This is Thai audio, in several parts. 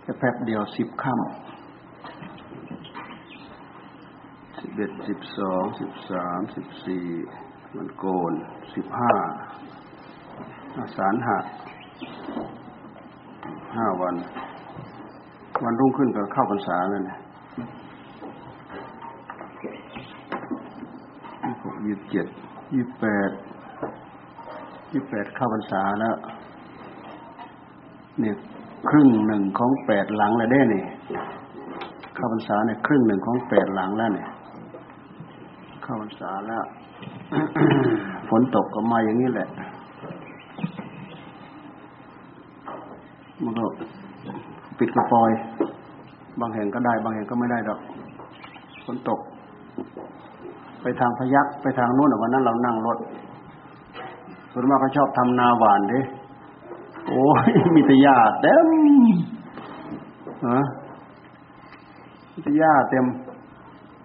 แค่แป๊บเดียวสิบค่ำสิบเอ็ดสิบสองสิบสามสิบสี่มันโกนสิบห้าอาสารหะห้าวัน วันรุ่งขึ้นก็เข้าพรรษาแล้วเนี่ยยี่สิบเจ็ดยี่สิบแปดยี่สิบแปดเข้าพรรษาแล้ว เนี่ยครึ่งหนึ่งของแปดหลังแล้วได้เนี่ยข้าพรรษาเนี่ยครึ่งหนึ่งของแปดหลังแล้วเนี่ยข้าพรรษาแล้วฝนตกก็มาอย่างนี้แหละมันก็ปิดกระปอย บางแห่งก็ได้ บางแห่งก็ไม่ได้ดอกฝนตก ไปทางพยักไปทางนู้นวันนั้นเรานั่งรถส่วนมากเขาชอบทำนาหวานดิ โอ้ยมีแต่หญ้าเต็มฮะมีแต่หญ้าเต็ม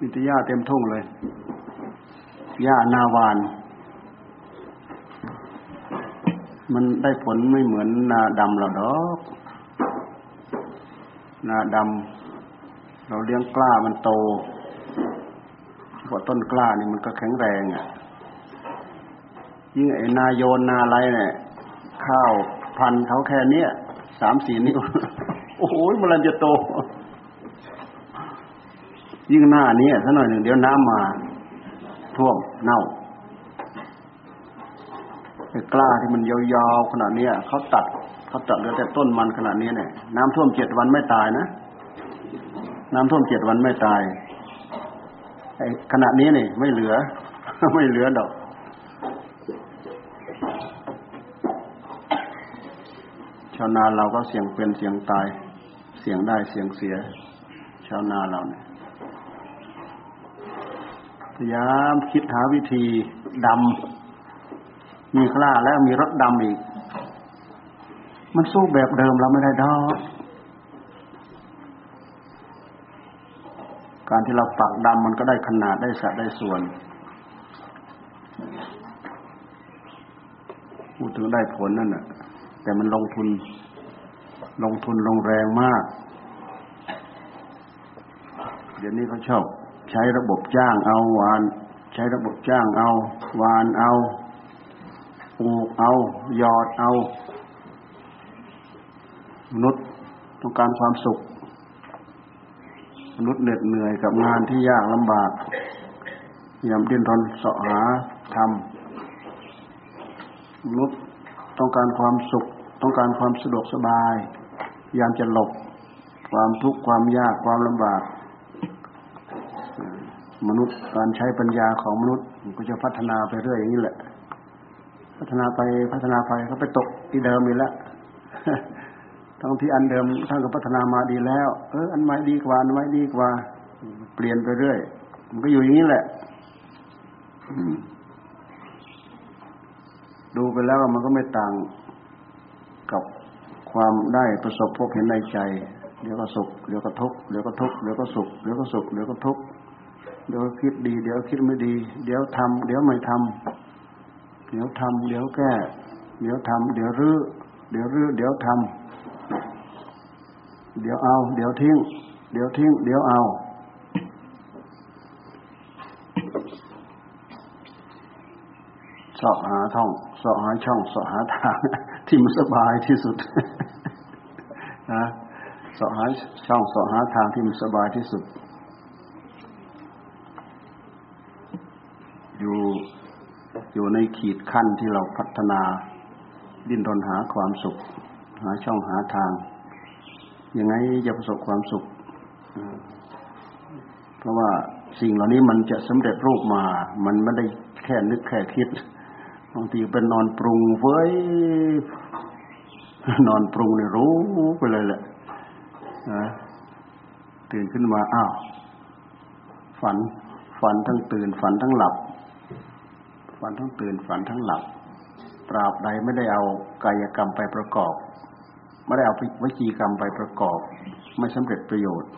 มีแต่หญ้าเต็มทุ่งเลยหญ้านาวาน มันได้ผลไม่เหมือนนาดำเราดอกนาดำเราเลี้ยงกล้ามันโตเพราะต้นกล้านี่มันก็แข็งแรงอะยิ่งไอ้นาโยนนาไรเนี่ยข้าว พันเขาแค่เนี้ยสามสี่นิ้ว โอ้โหมันจะโต ยิ่งหน้านี้สักหน่อยหนึ่งเดี๋ยวน้ำมาท่วมเน่าไอ้กล้าที่มันยาวๆขนาดนี้เขาตัดเขาตัดเหลือแต่ต้นมันขนาดนี้เนี่ย น้ำท่วมเจ็ดวันไม่ตายนะ น้ำท่วมเจ็ดวันไม่ตายไอ้ขนาดนี้นี่ไม่เหลือ ไม่เหลือดอก ชาวนาเราก็เสี่ยงเป็นเสี่ยงตาย เสี่ยงได้เสี่ยงเสีย ชาวนาเราเนี่ยพยายามคิดหาวิธีดำมีคล้าแล้วมีรถดำอีก มันสู้แบบเดิมเราไม่ได้ดอกการที่เราปักดำมันก็ได้ขนาดได้สัดได้ส่วนพูดถึงได้ผลนั่นแหละ แต่มันลงทุน ลงทุนลงแรงมาก เดี๋ยวนี้เขาชอบใช้ระบบจ้างเอาวาน ใช้ระบบจ้างเอา วานเอาปลูกเอาหยอดเอามนุษย์ต้องการความสุข มนุษย์เหน็ดเหนื่อยกับงานที่ยากลำบากยามดิ้นรนเสาะหาทำมนุษย์ต้องการความสุข ต้องการความสะดวกสบายพยายามจะหลบความทุกข์ความยากความลำบาก มนุษย์การใช้ปัญญาของมนุษย์ก็จะพัฒนาไปเรื่อยอย่างนี้แหละ พัฒนาไปพัฒนาไปเขาไปตกที่เดิมอีกแล้วทั้งที่อันเดิมท่านก็พัฒนามาดีแล้ว เอออันใหม่ดีกว่าอันใหม่ดีกว่า เปลี่ยนไปเรื่อย มันก็อยู่อย่างนี้แหละดูไปแล้วมันก็ไม่ต่าง กับความได้ประสบพบเห็นในใจเดี๋ยวก็สุขเดี๋ยวก็ทุกข์เดี๋ยวก็ทุกข์เดี๋ยวก็สุขเดี๋ยวก็สุขเดี๋ยวก็ทุกข์เดี๋ยวคิดดี เดี๋ยวคิดไม่ดี เดี๋ยวทำเดี๋ยวไม่ทำเดี๋ยวทำเดี๋ยวแก้ เดี๋ยวทำเดี๋ยวรื้อเดี๋ยวรื้อเดี๋ยวทำเดี๋ยวเอา เดี๋ยวทิ้ง เดี๋ยวทิ้ง เดี๋ยวเอาสาะหาท่องสาะหาช่องสาะหาทาง ที่มันสบายที่สุดนะสาะหาช่องสาะหาทางที่มันสบายที่สุด อยู่อยู่ในขีดขั้นที่เราพัฒนา ดิ้นรนหาความสุข หาช่องหาทาง ยังไงจะประสบความสุข เพราะว่าสิ่งเหล่านี้มันจะสำเร็จรูปมา มันไม่ได้แค่นึกแค่คิด บางทีเป็นนอนปรุงเว้ยนอนปรุงเนี่ยรู้ไปเลยแหละนะตื่นขึ้นมาอ้าวฝัน ฝันทั้งตื่น ฝันทั้งหลับ ฝันทั้งตื่นฝันทั้งหลับตราบใดไม่ได้เอากายกรรมไปประกอบ ไม่ได้เอาวิจีกรรมไปประกอบ ไม่สำเร็จประโยชน์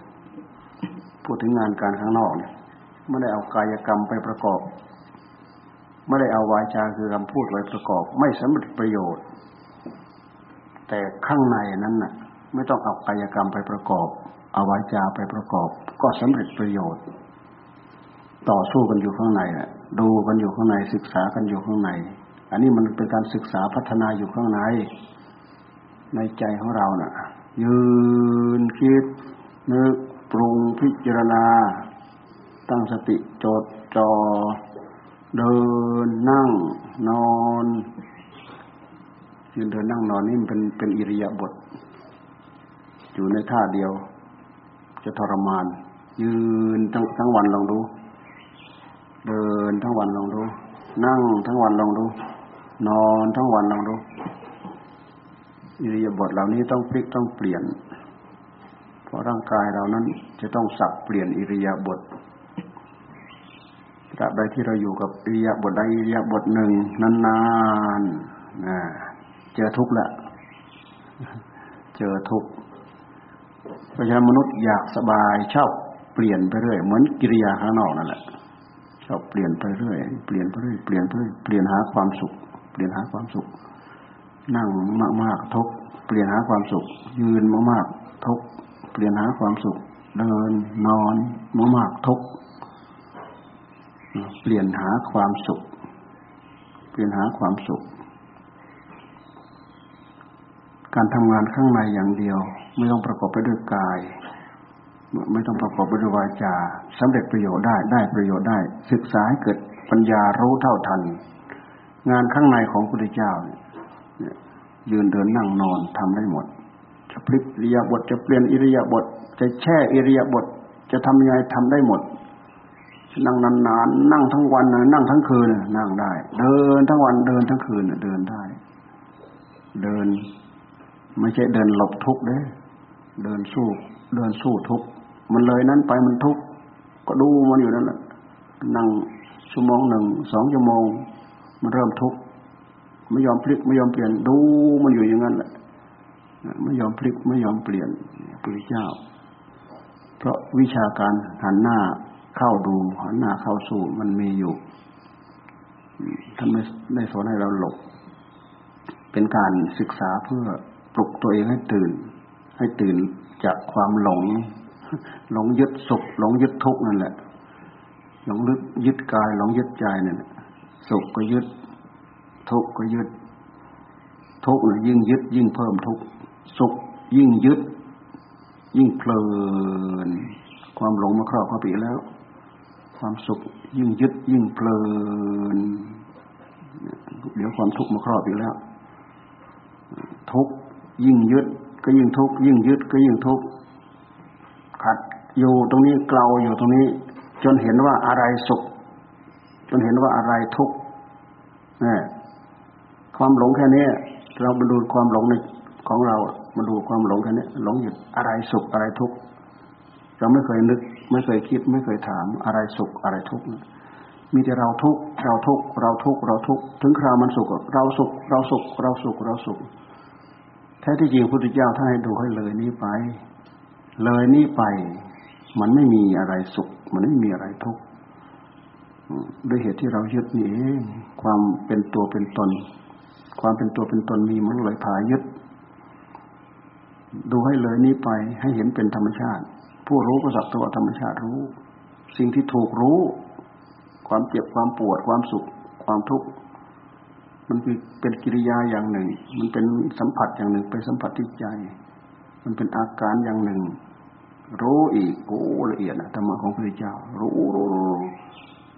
พูดถึงงานการข้างนอกเนี่ยไม่ได้เอากายกรรมไปประกอบ ไม่ได้เอาวาจาคือคำพูดไว้ประกอบ ไม่สำเร็จประโยชน์ แต่ข้างในนั้นน่ะ ไม่ต้องเอากายกรรมไปประกอบเอาวาจาไปประกอบ ก็สำเร็จประโยชน์ ต่อสู้กันอยู่ข้างในน่ะ ดูกันอยู่ข้างในศึกษากันอยู่ข้างใน อันนี้มันเป็นการศึกษาพัฒนาอยู่ข้างใน ในใจของเราน่ะ ยืนคิด นึกปรุงพิจารณา ตั้งสติจดจอ่อ เดินนั่งนอนยืนเดินนั่งนอนนี่มันเป็นเป็นอิริยาบถอยู่ในท่าเดียว จะทรมาน ยืนทั้งทั้งวันลองดู เดินทั้งวันลองดู นั่งทั้งวันลองดู นอนทั้งวันลองดู อิริยาบถเหล่านี้ต้องพลิกต้องเปลี่ยน เพราะร่างกายเรานั้นจะต้องสับเปลี่ยนอิริยาบถ ตราบใดที่เราอยู่กับอิริยาบถใดอิริยาบถหนึ่งนานๆนะเจอทุกข์ละ เจอทุกข์เพราะฉะนั้นมนุษย์อยากสบายชอบเปลี่ยนไปเรื่อยเหมือนกิริยาข้างนอกนั่นแหละชอบเปลี่ยนไปเรื่อยเปลี่ยนไปเรื่อยเปลี่ยนไปเรื่อยเปลี่ยนหาความสุข เปลี่ยนหาความสุข นั่งมากๆทุกเปลี่ยนหาความสุข ยืนมากๆทุกเปลี่ยนหาความสุข เดินนอนมากๆทุก เปลี่ยนหาความสุข เปลี่ยนหาความสุข การทำงานข้างในอย่างเดียว ไม่ต้องประกอบไปด้วยกาย ไม่ต้องประกอบไปด้วยวาจาสำเร็จประโยชน์ได้ได้ประโยชน์ได้ ศึกษาให้เกิดปัญญารู้เท่าทัน งานข้างในของพระพุทธเจ้าเนี่ยยืนเดินนั่งนอนทำได้หมด จะพลิกอิริยาบถจะเปลี่ยนอิริยาบถจะแช่อิริยาบถจะทำยังไงทำได้หมด นั่งนานๆนั่งทั้งวันนั่งทั้งคืนนั่งได้ เดินทั้งวันเดินทั้งคืนเดินได้ เดิน ไม่ใช่เดินหลบทุกข์เด้เดินสู้ เดินสู้ทุกข์มันเลยนั้นไปมันทุกข์ก็ดูมันอยู่นั่นแหละนั่งชั่วโมงหนึ่งสองชั่วโมง มันเริ่มทุกข์ไม่ยอมพลิกไม่ยอมเปลี่ยนดูมันอยู่อย่างนั้นแหละไม่ยอมพลิกไม่ยอมเปลี่ยนพระเจ้า เพราะวิชาการหันหน้า เข้าดูหันหน้าเข้าสู่มันมีอยู่ท่านไม่ได้สอนให้เราหลบ เป็นการศึกษาเพื่อปลุกตัวเองให้ตื่น ให้ตื่นจากความหลง หลงยึดสุข หลงยึดทุกข์นั่นแหละ หลงลึกยึดกาย หลงยึดใจนั่นสุขก็ยึด ทุกข์ก็ยึด ทุกข์ยิ่งยึด ยิ่งเพิ่มทุกข์สุขยิ่งยึด ยิ่งเพลิน ความหลงมาครอบเข้าไปแล้ว ความสุขยิ่งยึดยิ่งเพลินเดี๋ยวความทุกข์มาครอบอีกแล้ว ทุกข์ยิ่งยึด ก็ยิ่งทุกข์ยิ่งยึดก็ยิ่งทุกข์ขัดอยู่ตรงนี้เกลาอยู่ตรงนี้ จนเห็นว่าอะไรสุข จนเห็นว่าอะไรทุกข์นี่ความหลงแค่นี้เรามาดูความหลงในของเรามาดูความหลงแค่นี้หลงอยู่อะไรสุขอะไรทุกข์เราไม่เคยนึก ไม่เคยคิด ไม่เคยถามอะไรสุขอะไรทุกข์มีแต่เราทุกข์เราทุกข์เราทุกข์เราทุกข์ถึงคราวมันสุขเราสุข เราสุข เราสุขเราสุขแท้ที่จริงพระพุทธเจ้าท่านให้ดูให้เลยนี้ไป เลยนี้ไป มันไม่มีอะไรสุข มันไม่มีอะไรทุกข์ด้วยเหตุที่เรายึดนี่เองความเป็นตัวเป็นตน ความเป็นตัวเป็นตนมีมันเลยพายึด ดูให้เลยนี้ไปให้เห็นเป็นธรรมชาติ ผู้รู้ก็สักตัวธรรมชาติรู้ สิ่งที่ถูกรู้ ความเจ็บความปวดความสุข ความทุกข์มันคือเป็นกิริยาอย่างหนึ่ง มันเป็นสัมผัสอย่างหนึ่งไปสัมผัสที่ใจ มันเป็นอาการอย่างหนึ่ง รู้อีกโอ้ละเอียดนะธรรมะของพระเจ้า รู้รู้รู้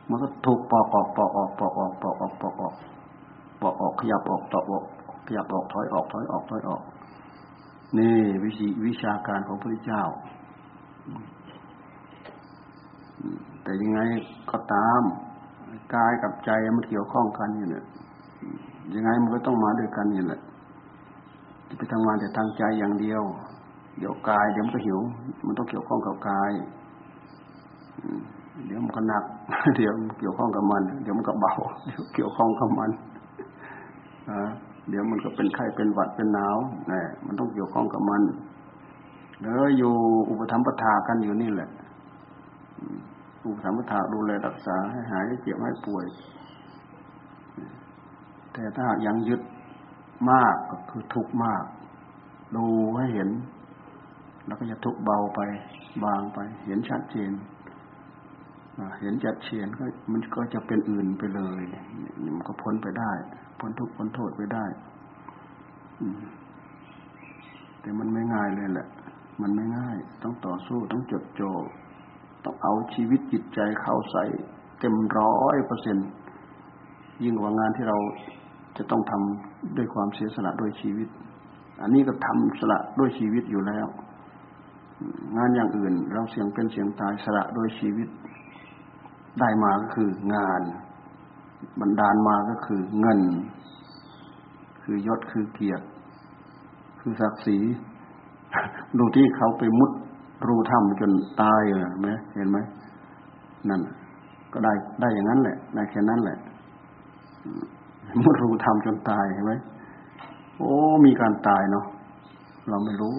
มันก็ถูกปอกออกปอกออกปอกออกปอกออกปอกออกปอกออกขยับออกตอกออกขยับออกถอยออกถอยออกถอยออก นี่วิชีวิชาการของพระเจ้า แต่ยังไงก็ตามกายกับใจมันเกี่ยวข้องกันอยู่เนี่ยยังไงมันก็ต้องมาด้วยกันนี่แหละจะไปทำงานแต่ทางใจอย่างเดียว เดี๋ยวกายเดี๋ยวมันก็หิว มันต้องเกี่ยวข้องกับกายเดี๋ยวมันก็หนัก เดี๋ยวเกี่ยวข้องกับมัน เดี๋ยวมันก็เบาเดี๋ยวเกี่ยวข้องกับมันเดี๋ยวมันก็เป็นไข้เป็นหวัดเป็นหนาวนี่มันต้องเกี่ยวข้องกับมัน เดี๋ยวอยู่อุปถัมภทากันอยู่นี่แหละ อุปถัมภทาดูแลรักษาให้หายให้เจ็บให้ป่วย แต่ถ้ายังยึดมากก็คือทุกข์มาก ดูให้เห็น แล้วก็จะทุกเบาไปบางไป เห็นชัดเจนเห็นจัดเฉียนก็มันก็จะเป็นอื่นไปเลยมันก็พ้นไปได้พ้นทุกพ้นโทษไปได้แต่มันไม่ง่ายเลยแหละ มันไม่ง่าย ต้องต่อสู้ต้องจดโจต้องเอาชีวิตจิตใจเข้าใส่เต็มร้อยเปอร์เซ็นยิ่งกว่างานที่เราจะต้องทำด้วยความเสียสละด้วยชีวิต อันนี้ก็ทำสละด้วยชีวิตอยู่แล้ว งานอย่างอื่นเราเสียงเป็นเสียงตายสละด้วยชีวิต ได้มาก็คืองาน บรรดาลมาก็คือเงิน คือยศคือเกียรติ คือศักดิ์ศรี ดูที่เขาไปมุดรูถ้ำจนตายเห็นไหมเห็นไหมนั่นก็ได้ได้อย่างนั้นแหละได้แค่นั้นแหละมุดรูถ้ำจนตายเห็นไหมโอ้มีการตายเนาะเราไม่รู้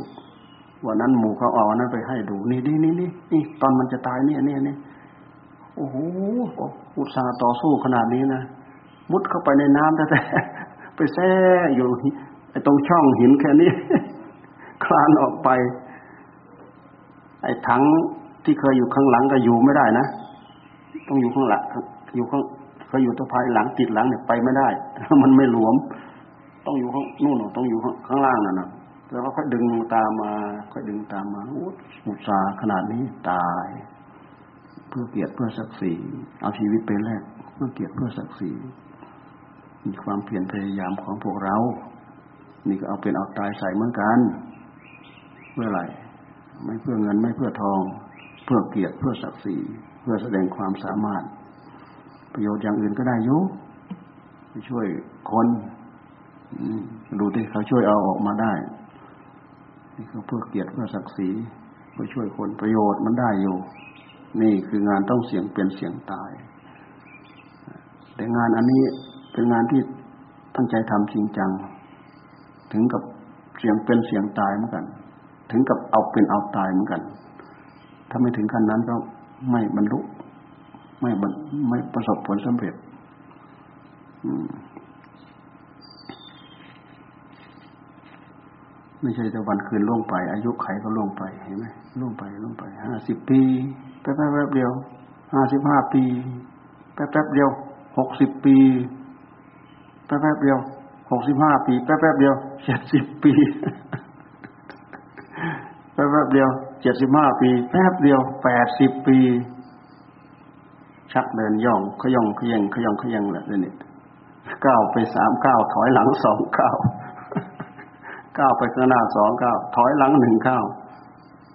วันนั้นหมู่เขาเอาอันนั้นไปให้ดู นี่นี่นี่นี่ตอนมันจะตายนี่นี่นี่โอ้โหอุตส่าห์ต่อสู้ขนาดนี้นะมุดเข้าไปในน้ำแต่ไปแซ่อยู่ไอ้ตรงช่องหินแค่นี้ ลานออกไป ไอ้ถังที่เคยอยู่ข้างหลังก็อยู่ไม่ได้นะ ต้องอยู่ข้างหลังอยู่ข้างเคยอยู่ตัวภายหลังติดหลังเนี่ยไปไม่ได้ มันไม่หลวม ต้องอยู่ข้างนู่นต้องอยู่ข้างล่างนั่นนะแล้วก็ค่อยดึงตามมาค่อยดึงตามมาอุตสาขนาดนี้ตาย เพื่อเกียรติเพื่อศักดิ์ศรีเอาชีวิตไปแลกเพื่อเกียรติเพื่อศักดิ์ศรีมีความเพียรพยายามของพวกเรา นี่ก็เอาเป็นเอาตายใส่เหมือนกัน เพื่ออะไรไม่เพื่อเงินไม่เพื่อทอง เพื่อเกียรติเพื่อศักดิ์ศรีเพื่อแสดงความสามารถ ประโยชน์อย่างอื่นก็ได้ยุไปช่วยคนดูที่เขาช่วยเอาออกมาได้นี่ก็เพื่อเกียรติเพื่อศักดิ์ศรีเพื่อช่วยคนประโยชน์มันได้อยู่ นี่คืองานต้องเสียงเป็นเสียงตาย แต่งานอันนี้เป็นงานที่ตั้งใจทำจริงจัง ถึงกับเสียงเป็นเสียงตายเหมือนกัน ถึงกับเอาเป็นเอาตายเหมือนกัน ถ้าไม่ถึงขั้นนั้นก็ไม่บรรลุ ไม่บรรไม่ประสบผลสำเร็จไม่ใช่แต่วันคืนล่วงไป อายุไขก็ล่วงไปเห็นไหมล่วงไปล่วงไปห้าสิบปีแป๊บแป๊บเดียวห้าสิบห้าปีแป๊บแป๊บเดียวหกสิบปีแป๊บแป๊บเดียวหกสิบห้าปีแป๊บแป๊บเดียวเจ็ดสิบปี แป๊บแป๊บเดียวเจ็ดสิบห้าปี แป๊บเดียวแปดสิบปี ชักเดินย่องขย่องขย่งขย่องขย่งแหละเนี่ก้าวไปสามก้าวถอยหลังสองก้าวก้าวไปข้างหน้าสองก้าวถอยหลังหนึ่งก้าว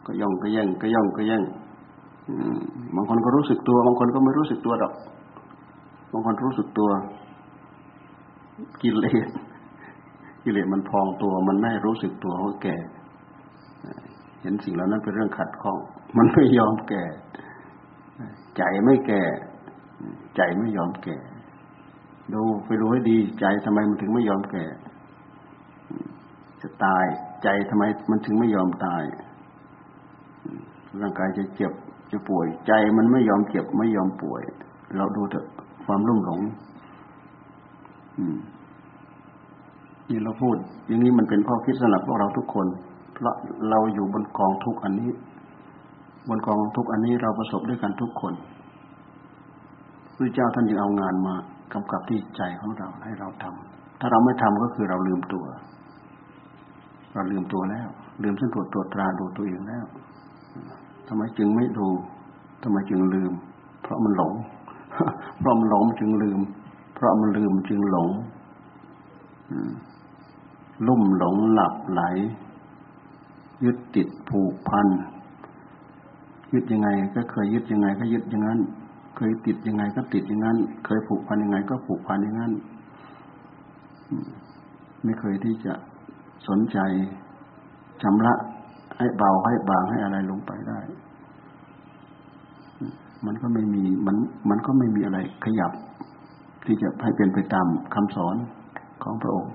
ก็ย่องก็ย่งก็ย่องก็ย่งบางคนก็รู้สึกตัว บางคนก็ไม่รู้สึกตัวดอก บางคนรู้สึกตัว กิเลสกิเลสมันพองตัว มันไม่รู้สึกตัวว่าแก่ ห็นสิ่งเหล่านั้นเป็นเรื่องขัดข้อง มันไม่ยอมแก่ ใจไม่แก่ ใจไม่ยอมแก่ ดูไปดูให้ดี ใจทำไมมันถึงไม่ยอมแก่ จะตายใจทำไมมันถึงไม่ยอมตาย ร่างกายจะเจ็บจะป่วย ใจมันไม่ยอมเจ็บไม่ยอมป่วย เราดูเถอะความรุ่มหลงนี่เราพูด อย่างนี้มันเป็นข้อคิดสำหรับพวกเราทุกคน เพราะเราอยู่บนกองทุกอันนี้ บนกองทุกอันนี้เราประสบด้วยกันทุกคนพระเจ้าท่านจึงเอางานมากำกับที่ใจของเราให้เราทำถ้าเราไม่ทำก็คือเราลืมตัว เราลืมตัวแล้ว ลืมสังตรวจตรวจตราดูตัวเองแล้วทำไมจึงไม่ดูทำไมจึงลืม เพราะมันหลง เพราะมันหลงจึงลืม เพราะมันลืมจึงหลงลุ่มหลงหลับไหล ยึดติดผูกพันยึดยังไง ก็เคยยึดยังไง ก็ยึดอย่างนั้น เคยติดยังไง ก็ติดอย่างนั้น เคยผูกพันยังไง ก็ผูกพันอย่างนั้น ไม่เคยที่จะสนใจชำระให้เบาให้บางให้อะไรลงไปได้ มันก็ไม่มีมันมันก็ไม่มีอะไรขยับ ที่จะให้เป็นไปตามคำสอนของพระองค์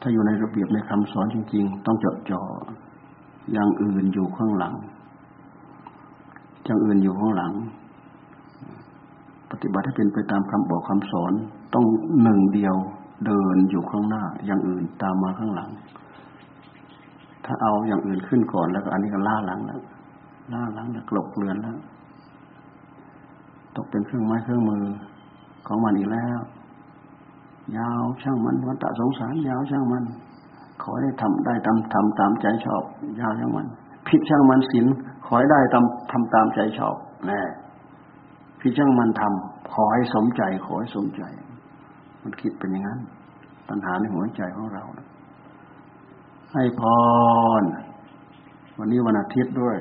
ถ้าอยู่ในระเบียบในคำสอนจริง ๆ ต้องจดจ่อ อย่างอื่นอยู่ข้างหลัง อย่างอื่นอยู่ข้างหลัง ปฏิบัติให้เป็นไปตามคำบอกคำสอน ต้องหนึ่งเดียวเดินอยู่ข้างหน้า อย่างอื่นตามมาข้างหลัง ถ้าเอาอย่างอื่นขึ้นก่อนแล้วก็อันนี้ก็ล่าหลังแล้วล่าหลังแล้วกลบเกลือนแล้วตกเป็นเครื่องไม้เครื่องมือของมันอีกแล้ว ยาวช่างมันวัฏสงสารยาวช่างมัน ขอให้ทำได้ตามทำตามใจชอบยาวช่างมันผิดช่างมันศีลขอให้ได้ตามทำตามใจชอบแน่ผิดช่างมันทำขอให้สมใจ ขอให้สมใจ มันคิดเป็นอย่างนั้น ปัญหาในหัวใจของเราให้พรวันนี้วันอาทิตย์ด้วย